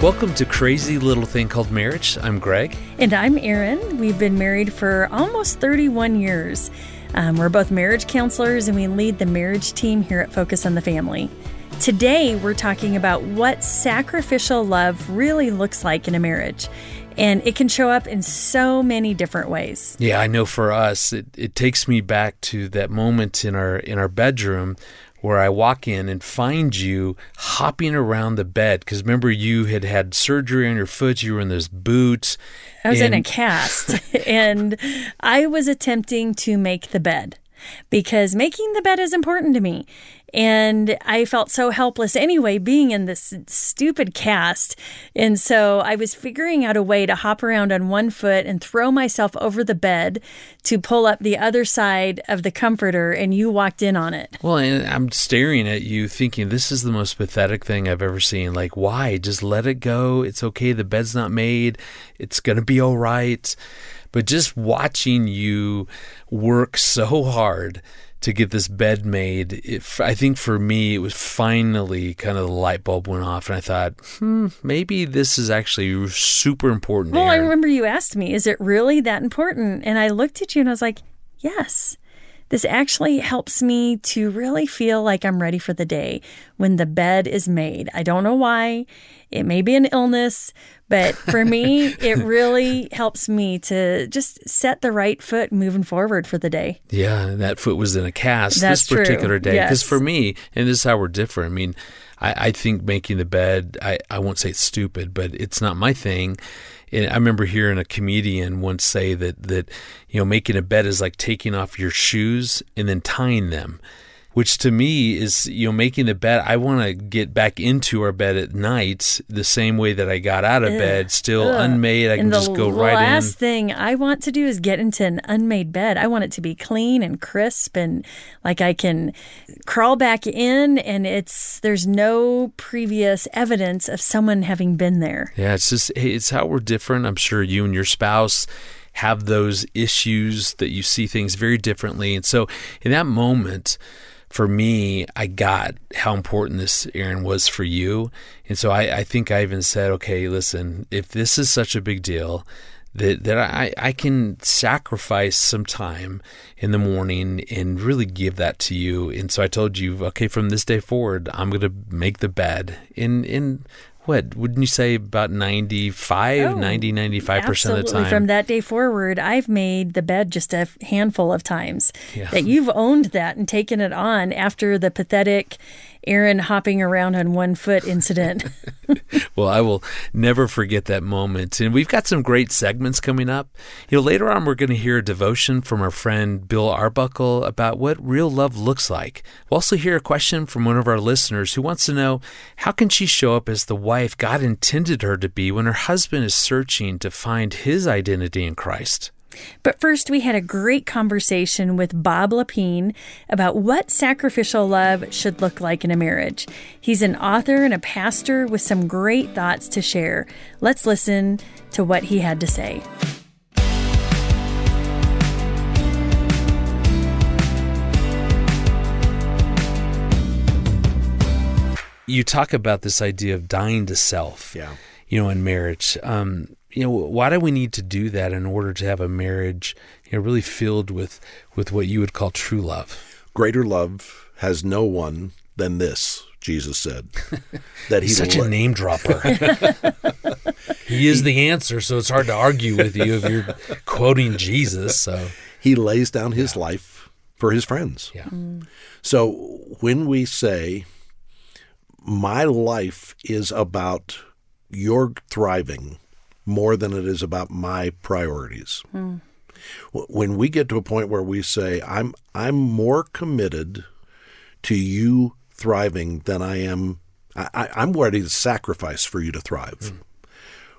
Welcome to Crazy Little Thing Called Marriage. I'm Greg. And I'm Erin. We've been married for almost 31 years. Um, we're both marriage counselors and we lead the marriage team here at Focus on the Family. Today, we're talking about what sacrificial love really looks like in a marriage. And it can show up in so many different ways. Yeah, I know for us, it, it takes me back to that moment in our in our bedroom where I walk in and find you hopping around the bed. Because remember, you had had surgery on your foot, you were in those boots. I was and- in a cast, and I was attempting to make the bed because making the bed is important to me. And I felt so helpless anyway, being in this stupid cast. And so I was figuring out a way to hop around on one foot and throw myself over the bed to pull up the other side of the comforter, and you walked in on it. Well, and I'm staring at you thinking, this is the most pathetic thing I've ever seen. Like, why? Just let it go. It's okay. The bed's not made, it's going to be all right. But just watching you work so hard to get this bed made, it, I think for me, it was finally kind of the light bulb went off, and I thought, hmm, maybe this is actually super important. Well, I remember you asked me, is it really that important? And I looked at you and I was like, yes. This actually helps me to really feel like I'm ready for the day when the bed is made. I don't know why. It may be an illness, but for me, it really helps me to just set the right foot moving forward for the day. Yeah, that foot was in a cast That's this particular true. day. Because yes. for me, and this is how we're different. I mean, I, I think making the bed, I, I won't say it's stupid, but it's not my thing. I remember hearing a comedian once say that that you know making a bed is like taking off your shoes and then tying them which to me is you know making the bed i want to get back into our bed at night the same way that i got out of Ugh. bed still Ugh. unmade i and can just go right in. the last thing i want to do is get into an unmade bed. I want it to be clean and crisp and like i can crawl back in and it's there's no previous evidence of someone having been there. Yeah it's just it's how we're different. I'm sure you and your spouse have those issues that you see things very differently. And so in that moment for me, I got how important this, Erin, was for you. And so I, I think I even said, okay, listen, if this is such a big deal, that, that I, I can sacrifice some time in the morning and really give that to you. And so I told you, okay, from this day forward, I'm going to make the bed. And, and what wouldn't you say about 95 oh, 90 95% of the time from that day forward i've made the bed just a handful of times yeah. that you've owned that and taken it on after the pathetic Erin hopping around on one foot incident. well, I will never forget that moment. And we've got some great segments coming up. You know, later on, we're going to hear a devotion from our friend Bill Arbuckle about what real love looks like. We'll also hear a question from one of our listeners who wants to know how can she show up as the wife God intended her to be when her husband is searching to find his identity in Christ. But first, we had a great conversation with Bob Lepine about what sacrificial love should look like in a marriage. He's an author and a pastor with some great thoughts to share. Let's listen to what he had to say. You talk about this idea of dying to self. Yeah. You know, in marriage. Um, you know, why do we need to do that in order to have a marriage, you know, really filled with with what you would call true love? Greater love has no one than this, Jesus said. That he's such a name dropper. he is the answer, so it's hard to argue with you if you're quoting Jesus. So he lays down his yeah. life for his friends. Yeah. Mm. So when we say my life is about your thriving more than it is about my priorities. Mm. When we get to a point where we say, I'm, I'm more committed to you thriving than I am, I, am ready to sacrifice for you to thrive. Mm.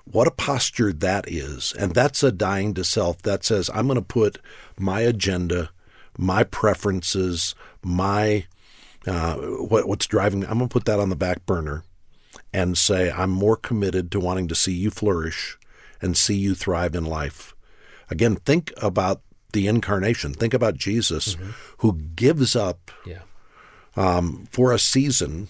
What a posture that is. And that's a dying to self that says, I'm going to put my agenda, my preferences, my uh, what, what's driving me, I'm going to put that on the back burner and say, I'm more committed to wanting to see you flourish and see you thrive in life. Again, think about the incarnation. Think about Jesus, mm-hmm. who gives up yeah. um, for a season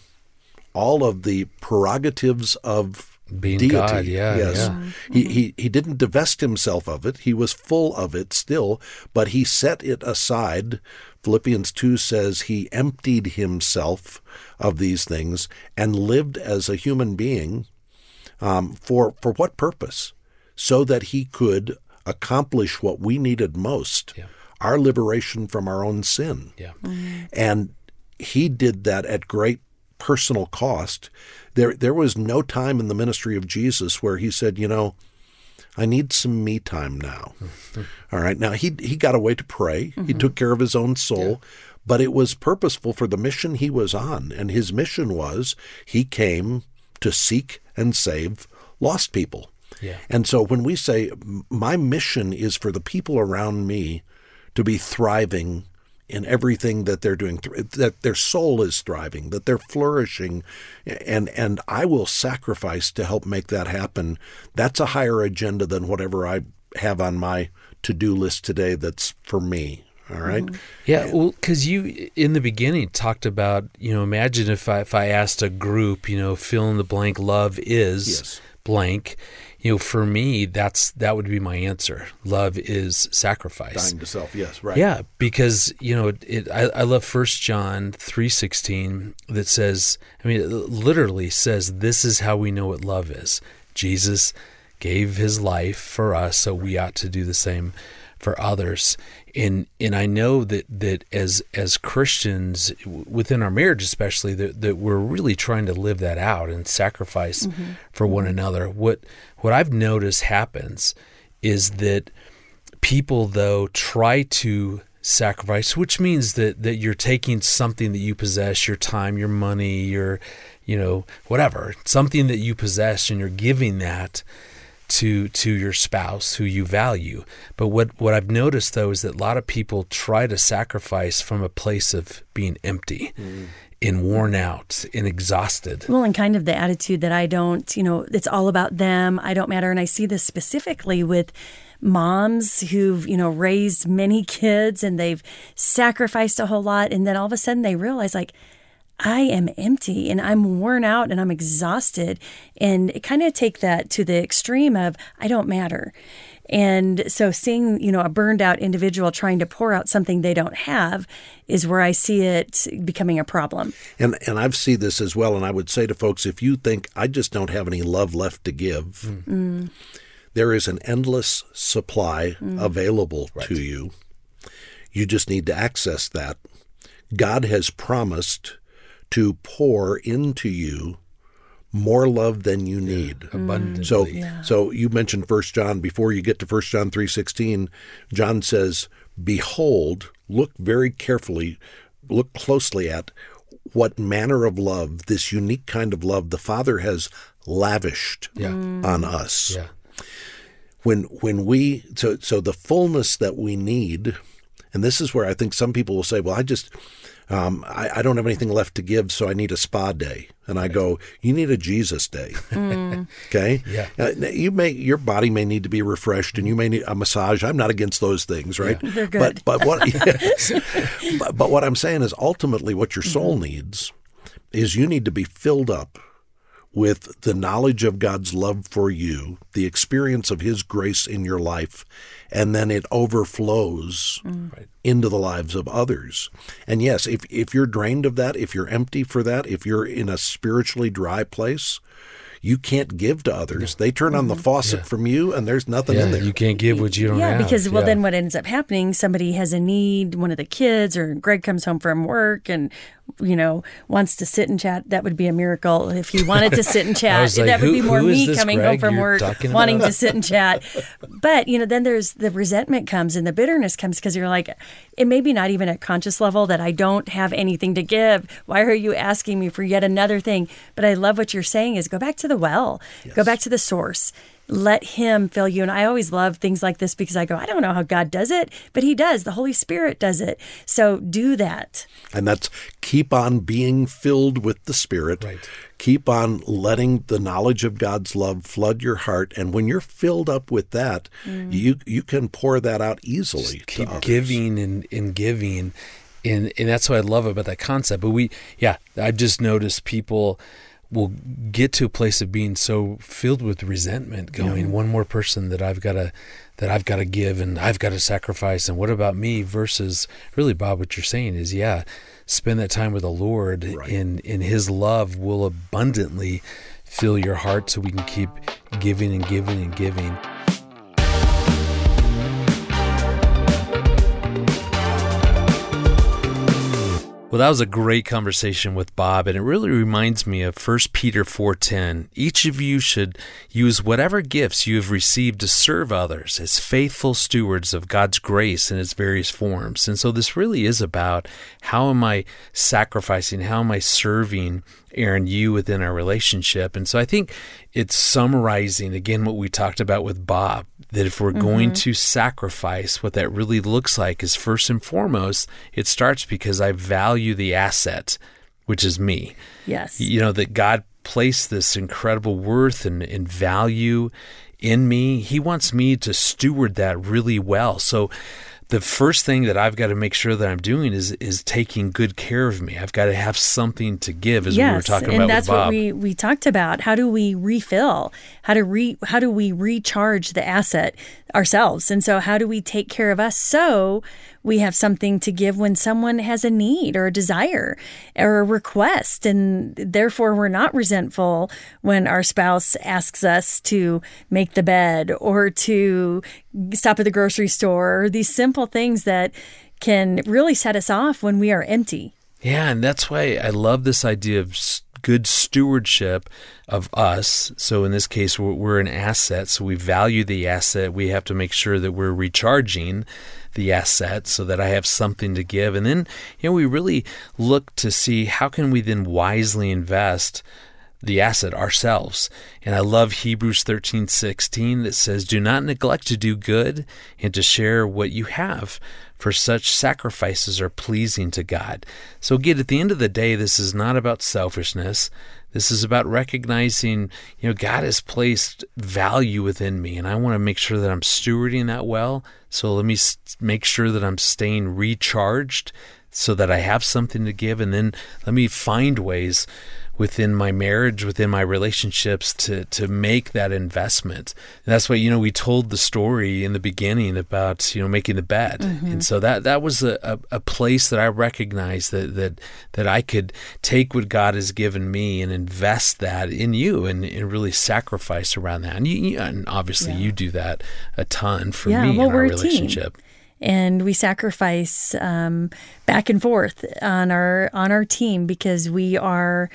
all of the prerogatives of Being deity. God, yeah, yes. yeah. He, he he didn't divest himself of it. He was full of it still, but he set it aside. Philippians 2 says he emptied himself of these things and lived as a human being um, for for what purpose? So that he could accomplish what we needed most, Yeah. our liberation from our own sin. Yeah. And he did that at great personal cost. There there was no time in the ministry of Jesus where he said, you know, I need some me time now. All right. Now he he got away to pray. He took care of his own soul, but it was purposeful for the mission he was on. And his mission was he came to seek and save lost people. Yeah. And so when we say my mission is for the people around me to be thriving in everything that they're doing, that their soul is thriving, that they're flourishing, and and I will sacrifice to help make that happen. That's a higher agenda than whatever I have on my to-do list today. That's for me. All right? Mm-hmm. Yeah, well, because you in the beginning talked about, you know, imagine if I if I asked a group, you know, fill in the blank, love is Yes. blank. You know, for me, that's that would be my answer. Love is sacrifice. Dying to self. Yes. Right. Yeah, because you know, it, it, I, I love First John three sixteen that says, I mean, it literally says, "This is how we know what love is." Jesus gave His life for us, so we ought to do the same for others. And and I know that that as as Christians within our marriage, especially, that that we're really trying to live that out and sacrifice mm-hmm. for one mm-hmm. another. What what I've noticed happens is that people though try to sacrifice which means that that you're taking something that you possess your time your money your you know whatever something that you possess and you're giving that to to your spouse who you value but what what I've noticed though is that a lot of people try to sacrifice from a place of being empty mm. and worn out and exhausted Well, and kind of the attitude that I don't, you know, it's all about them. I don't matter. And I see this specifically with moms who've, you know, raised many kids and they've sacrificed a whole lot. And then all of a sudden they realize, like, I am empty and I'm worn out and I'm exhausted. And it kind of take that to the extreme of, I don't matter. And so seeing, you know, a burned out individual trying to pour out something they don't have is where I see it becoming a problem. And and I've seen this as well. And I would say to folks, if you think I just don't have any love left to give, hmm. mm. there is an endless supply mm. available to you. You just need to access that. God has promised to pour into you more love than you need. abundantly So so you mentioned First John before you get to First John 3:16, John says, "Behold, look very carefully, look closely at what manner of love, this unique kind of love the Father has lavished Yeah. on us." yeah when when we so so the fullness that we need, and this is where I think some people will say, "Well, I just um, I, I don't have anything left to give, so I need a spa day." And I go, "You need a Jesus day." okay. Yeah. Uh, you may your body may need to be refreshed, and you may need a massage. I'm not against those things, right? They're good. But but what yes. but, but what I'm saying is ultimately what your soul needs is you need to be filled up with the knowledge of God's love for you, the experience of His grace in your life, and then it overflows mm. into the lives of others. And yes, if, if you're drained of that, if you're empty for that, if you're in a spiritually dry place, you can't give to others. They turn on the mm-hmm. faucet from you, and there's nothing yeah in there. you can't give what you don't have. yeah, have because well, Yeah. then what ends up happening? Somebody has a need, one of the kids, or Greg comes home from work and you know wants to sit and chat. That would be a miracle if he wanted to sit and chat. like, that would be more me this coming home from work wanting about? to sit and chat. But you know, then there's the resentment comes and the bitterness comes because you're like, it may be not even at conscious level that I don't have anything to give. Why are you asking me for yet another thing? But I love what you're saying is go back to the well, go back to the source let him fill you. And I always love things like this because I go, I don't know how God does it, but he does. The Holy Spirit does it. So do that. And that's keep on being filled with the Spirit. Right. Keep on letting the knowledge of God's love flood your heart. And when you're filled up with that, mm. you you can pour that out easily. to keep others. giving and, and giving and and that's what I love about that concept. But we yeah, I've just noticed people will get to a place of being so filled with resentment going one more person that I've got to that I've got to give and I've got to sacrifice and what about me? versus really Bob what you're saying is yeah spend that time with the Lord Right. in in his love will abundantly fill your heart so we can keep giving and giving and giving Well, that was a great conversation with Bob, and it really reminds me of 1 Peter 4:10. Each of you should use whatever gifts you have received to serve others as faithful stewards of God's grace in its various forms. And so this really is about how am I sacrificing, how am I serving Erin you within our relationship. And so I think it's summarizing again what we talked about with Bob that if we're going mm-hmm. to sacrifice, what that really looks like is first and foremost, it starts because I value the asset, which is me. Yes. You know, that God placed this incredible worth and, and value in me. He wants me to steward that really well. So the first thing that I've got to make sure that I'm doing is is taking good care of me. I've got to have something to give, as we were talking and about that's with Bob. what we we talked about. How do we refill? How to re how do we recharge the asset ourselves? And so how do we take care of us so we have something to give when someone has a need or a desire or a request and therefore we're not resentful when our spouse asks us to make the bed or to stop at the grocery store or these simple things that can really set us off when we are empty. Yeah, and that's why I love this idea of good stewardship of us. So in this case, we're, an asset, so we value the asset. We have to make sure that we're recharging the asset so that I have something to give. And then, you know, we really look to see how can we then wisely invest the asset ourselves. And I love Hebrews 13 16 that says, Do not neglect to do good and to share what you have, for such sacrifices are pleasing to God. So, again, at the end of the day, this is not about selfishness. This is about recognizing, you know, God has placed value within me, and I want to make sure that I'm stewarding that well. So let me make sure that I'm staying recharged so that I have something to give, and then let me find ways within my marriage, within my relationships to to make that investment. And that's why you know we told the story in the beginning about you know making the bed, and so that that was a, a, a place that I recognized that that that I could take what God has given me and invest that in you and, and really sacrifice around that. And, you, you- and obviously you do that a ton for Yeah, me well, in our a team. relationship. and we sacrifice um, back and forth on our on our team because we are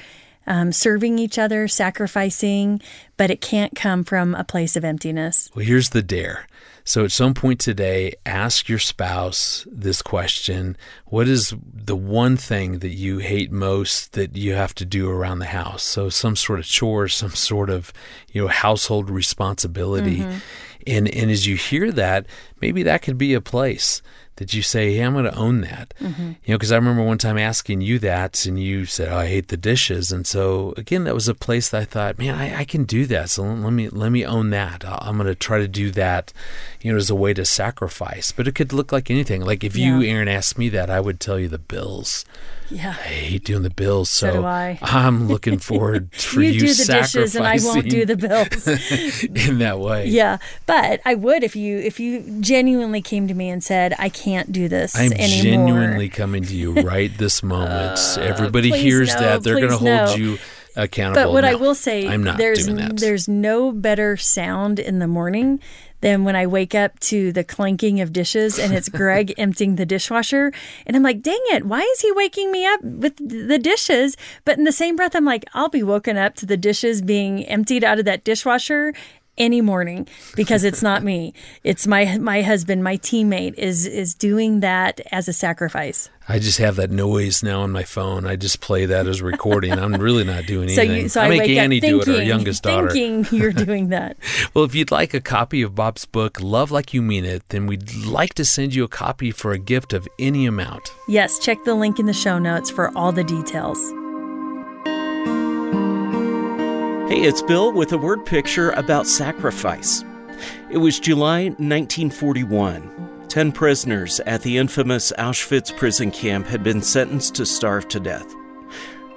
um, serving each other, sacrificing, but it can't come from a place of emptiness. Well, here's the dare. So, at some point today, ask your spouse this question What is the one thing that you hate most that you have to do around the house? So, some sort of chore, some sort of you know household responsibility. And, and as you hear that, maybe that could be a place that you say, Hey, I'm going to own that. Mm-hmm. You know, because I remember one time asking you that, and you said, oh, I hate the dishes. And so, again, that was a place that I thought, man, I, I can do that. So let me let me own that. I'm going to try to do that, you know, as a way to sacrifice. But it could look like anything. Like if you, Yeah. Erin, asked me that, I would tell you the bills. Yeah. I hate doing the bills. So, So I. am looking forward for you you, do the dishes and I won't do the bills. in that way. yeah, but I would if you if you genuinely came to me and said I can't do this I'm anymore. genuinely coming to you right this moment. Uh, Everybody hears no, that. They're going to no. hold you accountable. But what I will say, I'm not there's doing that. there's no better sound in the morning than when I wake up to the clanking of dishes and it's Greg emptying the dishwasher, and I'm like, dang it, why is he waking me up with the dishes? But in the same breath, I'm like, I'll be woken up to the dishes being emptied out of that dishwasher any morning because it's not me it's my my husband my teammate is is doing that as a sacrifice I just have that noise now on my phone. I just play that as recording. I'm really not doing so anything. you so I I, make wake Annie up do it, our youngest daughter. thinking you're doing that Well, if you'd like a copy of Bob's book, Love Like You Mean It, then we'd like to send you a copy for a gift of any amount. Yes, check the link in the show notes for all the details. Hey, it's Bill with a word picture about sacrifice. It was July 1941. Ten prisoners at the infamous Auschwitz prison camp had been sentenced to starve to death.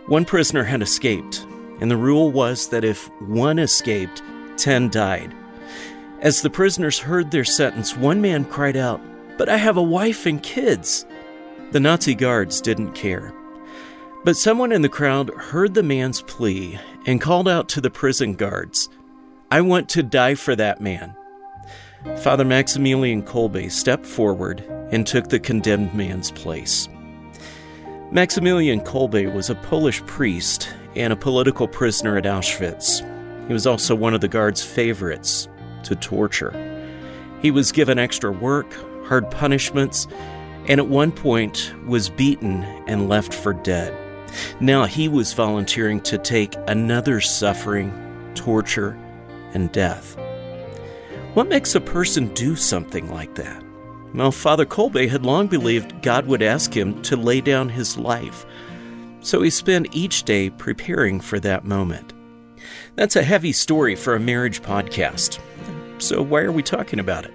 One prisoner had escaped. and the rule was that if one escaped, ten died. As the prisoners heard their sentence, one man cried out, But I have a wife and kids. The Nazi guards didn't care. But someone in the crowd heard the man's plea and called out to the prison guards, I want to die for that man. Father Maximilian Kolbe stepped forward and took the condemned man's place. Maximilian Kolbe was a Polish priest and a political prisoner at Auschwitz. He was also one of the guards' favorites to torture. He was given extra work, hard punishments, and at one point was beaten and left for dead. Now he was volunteering to take another suffering, torture, and death. What makes a person do something like that? Well, Father Kolbe had long believed God would ask him to lay down his life, so he spent each day preparing for that moment. That's a heavy story for a marriage podcast. So, why are we talking about it?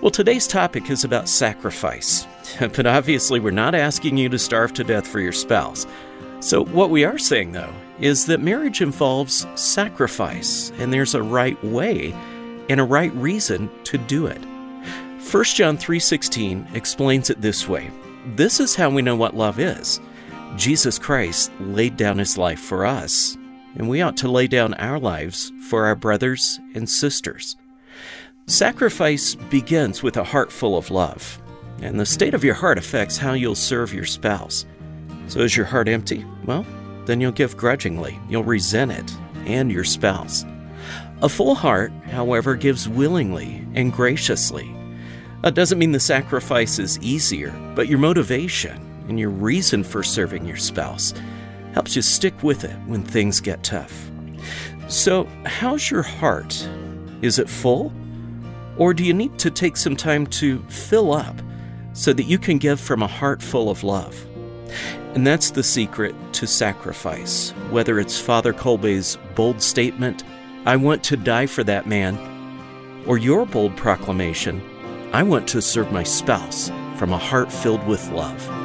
Well, today's topic is about sacrifice. But obviously, we're not asking you to starve to death for your spouse. So, what we are saying, though, is that marriage involves sacrifice, and there's a right way and a right reason to do it. 1 John 3:16 explains it this way. This is how we know what love is. Jesus Christ laid down his life for us, and we ought to lay down our lives for our brothers and sisters. Sacrifice begins with a heart full of love, and the state of your heart affects how you'll serve your spouse. So, is your heart empty? Well, then you'll give grudgingly, you'll resent it and your spouse. A full heart, however, gives willingly and graciously. That doesn't mean the sacrifice is easier, but your motivation and your reason for serving your spouse helps you stick with it when things get tough. So, how's your heart? Is it full? Or do you need to take some time to fill up so that you can give from a heart full of love? And that's the secret to sacrifice, whether it's Father Kolbe's bold statement, I want to die for that man, or your bold proclamation, I want to serve my spouse from a heart filled with love.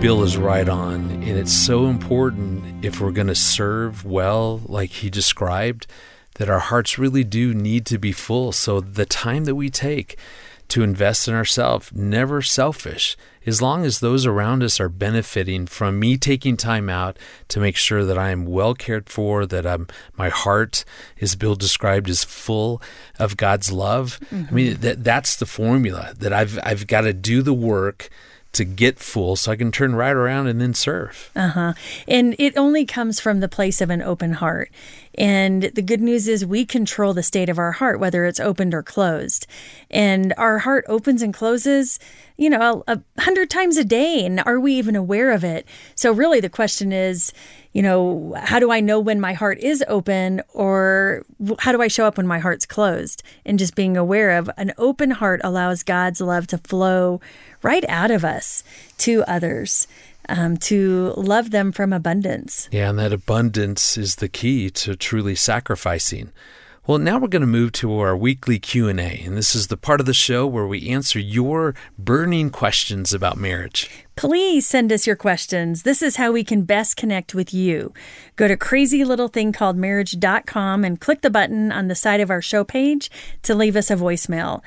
Bill is right on. And it's so important if we're going to serve well, like he described, that our hearts really do need to be full. So the time that we take to invest in ourselves, never selfish, as long as those around us are benefiting from me taking time out to make sure that I am well cared for, that I'm my heart, as Bill described, is full of God's love. Mm-hmm. I mean that that's the formula that I've I've got to do the work to get full so I can turn right around and then serve. Uh huh. And it only comes from the place of an open heart. And the good news is we control the state of our heart, whether it's opened or closed. And our heart opens and closes, you know, a, a hundred times a day. And are we even aware of it? So, really, the question is, you know, how do I know when my heart is open or how do I show up when my heart's closed? And just being aware of an open heart allows God's love to flow right out of us to others um, to love them from abundance. Yeah, and that abundance is the key to truly sacrificing. Well, now we're going to move to our weekly Q&A, and this is the part of the show where we answer your burning questions about marriage. Please send us your questions. This is how we can best connect with you. Go to crazylittlethingcalledmarriage.com and click the button on the side of our show page to leave us a voicemail.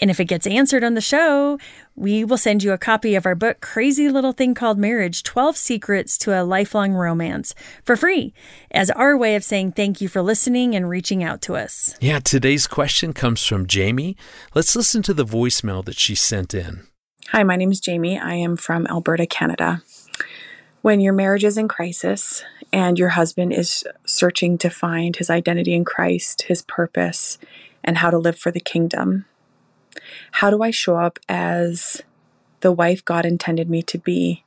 And if it gets answered on the show, we will send you a copy of our book, Crazy Little Thing Called Marriage 12 Secrets to a Lifelong Romance, for free, as our way of saying thank you for listening and reaching out to us. Yeah, today's question comes from Jamie. Let's listen to the voicemail that she sent in. Hi, my name is Jamie. I am from Alberta, Canada. When your marriage is in crisis and your husband is searching to find his identity in Christ, his purpose, and how to live for the kingdom, how do I show up as the wife God intended me to be?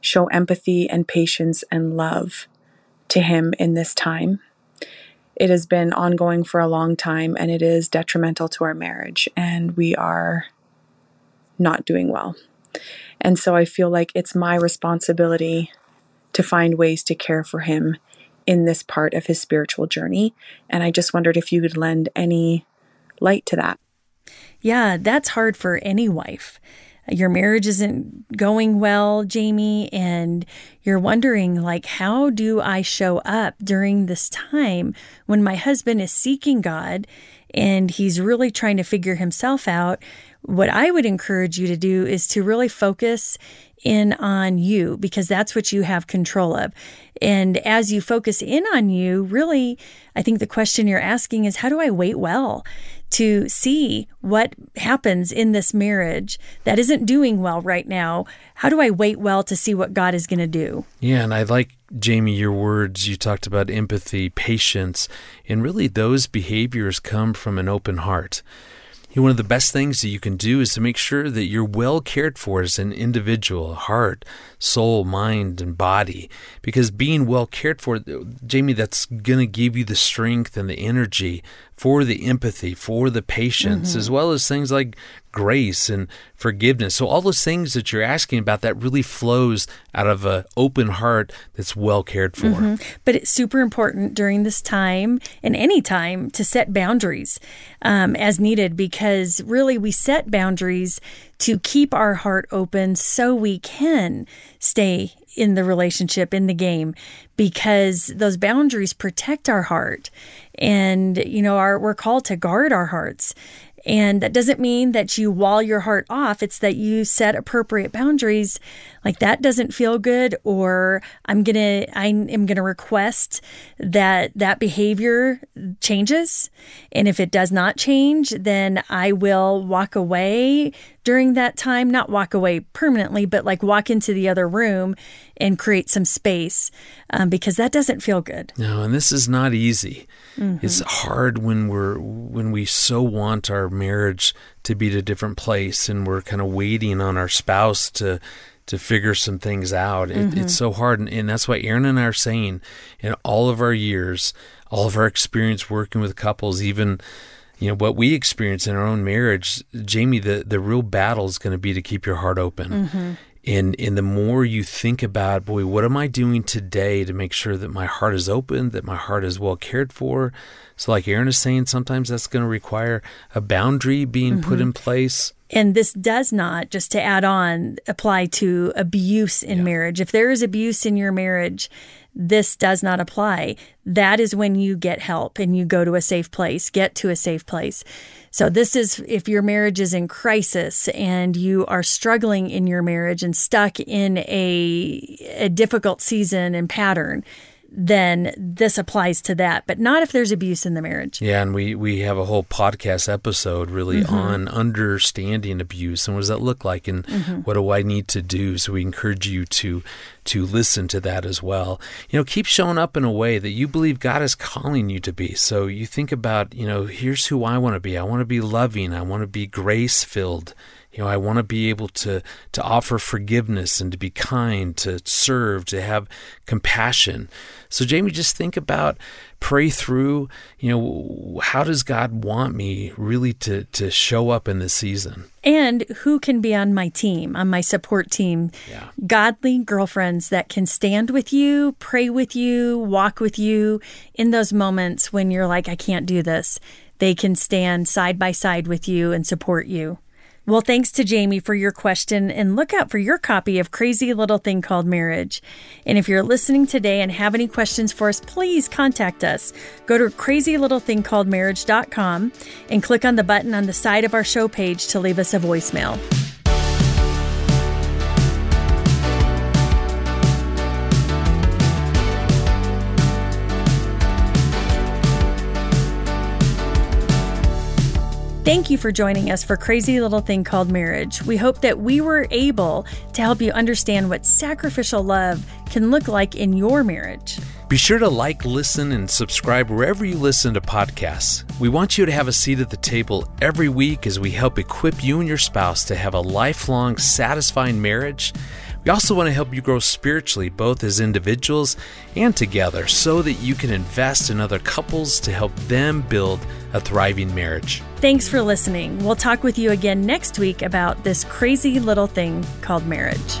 Show empathy and patience and love to him in this time. It has been ongoing for a long time and it is detrimental to our marriage, and we are not doing well. And so I feel like it's my responsibility to find ways to care for him in this part of his spiritual journey. And I just wondered if you would lend any light to that. Yeah, that's hard for any wife. Your marriage isn't going well, Jamie, and you're wondering, like, how do I show up during this time when my husband is seeking God and he's really trying to figure himself out? What I would encourage you to do is to really focus in on you because that's what you have control of. And as you focus in on you, really, I think the question you're asking is how do I wait well to see what happens in this marriage that isn't doing well right now? How do I wait well to see what God is going to do? Yeah, and I like, Jamie, your words. You talked about empathy, patience, and really those behaviors come from an open heart one of the best things that you can do is to make sure that you're well cared for as an individual, heart, soul, mind, and body. Because being well cared for, Jamie, that's going to give you the strength and the energy for the empathy, for the patience, mm-hmm. as well as things like grace and forgiveness. So all those things that you're asking about that really flows out of an open heart that's well cared for. Mm-hmm. But it's super important during this time and any time to set boundaries um, as needed because really we set boundaries to keep our heart open so we can stay in the relationship, in the game, because those boundaries protect our heart. And, you know, our, we're called to guard our hearts. And that doesn't mean that you wall your heart off. It's that you set appropriate boundaries. Like that doesn't feel good, or I'm going to, I am going to request that that behavior changes. And if it does not change, then I will walk away during that time, not walk away permanently, but like walk into the other room and create some space um, because that doesn't feel good. No, and this is not easy. Mm-hmm. It's hard when we're when we so want our marriage to be at a different place and we're kind of waiting on our spouse to to figure some things out. It, mm-hmm. It's so hard, and, and that's why Erin and I are saying in all of our years, all of our experience working with couples, even you know what we experience in our own marriage jamie the, the real battle is going to be to keep your heart open mm-hmm. And and the more you think about boy what am i doing today to make sure that my heart is open that my heart is well cared for so like erin is saying sometimes that's going to require a boundary being mm-hmm. put in place and this does not, just to add on, apply to abuse in yeah. marriage. If there is abuse in your marriage, this does not apply. That is when you get help and you go to a safe place, get to a safe place. So, this is if your marriage is in crisis and you are struggling in your marriage and stuck in a, a difficult season and pattern then this applies to that, but not if there's abuse in the marriage. Yeah, and we we have a whole podcast episode really mm-hmm. on understanding abuse and what does that look like and mm-hmm. what do I need to do. So we encourage you to to listen to that as well. You know, keep showing up in a way that you believe God is calling you to be. So you think about, you know, here's who I want to be. I want to be loving. I want to be grace filled. You know, I want to be able to to offer forgiveness and to be kind, to serve, to have compassion. So Jamie, just think about, pray through, you know, how does God want me really to to show up in this season? And who can be on my team, on my support team? Yeah. Godly girlfriends that can stand with you, pray with you, walk with you in those moments when you're like, I can't do this. They can stand side by side with you and support you. Well, thanks to Jamie for your question, and look out for your copy of Crazy Little Thing Called Marriage. And if you're listening today and have any questions for us, please contact us. Go to crazylittlethingcalledmarriage.com and click on the button on the side of our show page to leave us a voicemail. Thank you for joining us for Crazy Little Thing Called Marriage. We hope that we were able to help you understand what sacrificial love can look like in your marriage. Be sure to like, listen, and subscribe wherever you listen to podcasts. We want you to have a seat at the table every week as we help equip you and your spouse to have a lifelong, satisfying marriage. We also want to help you grow spiritually, both as individuals and together, so that you can invest in other couples to help them build a thriving marriage. Thanks for listening. We'll talk with you again next week about this crazy little thing called marriage.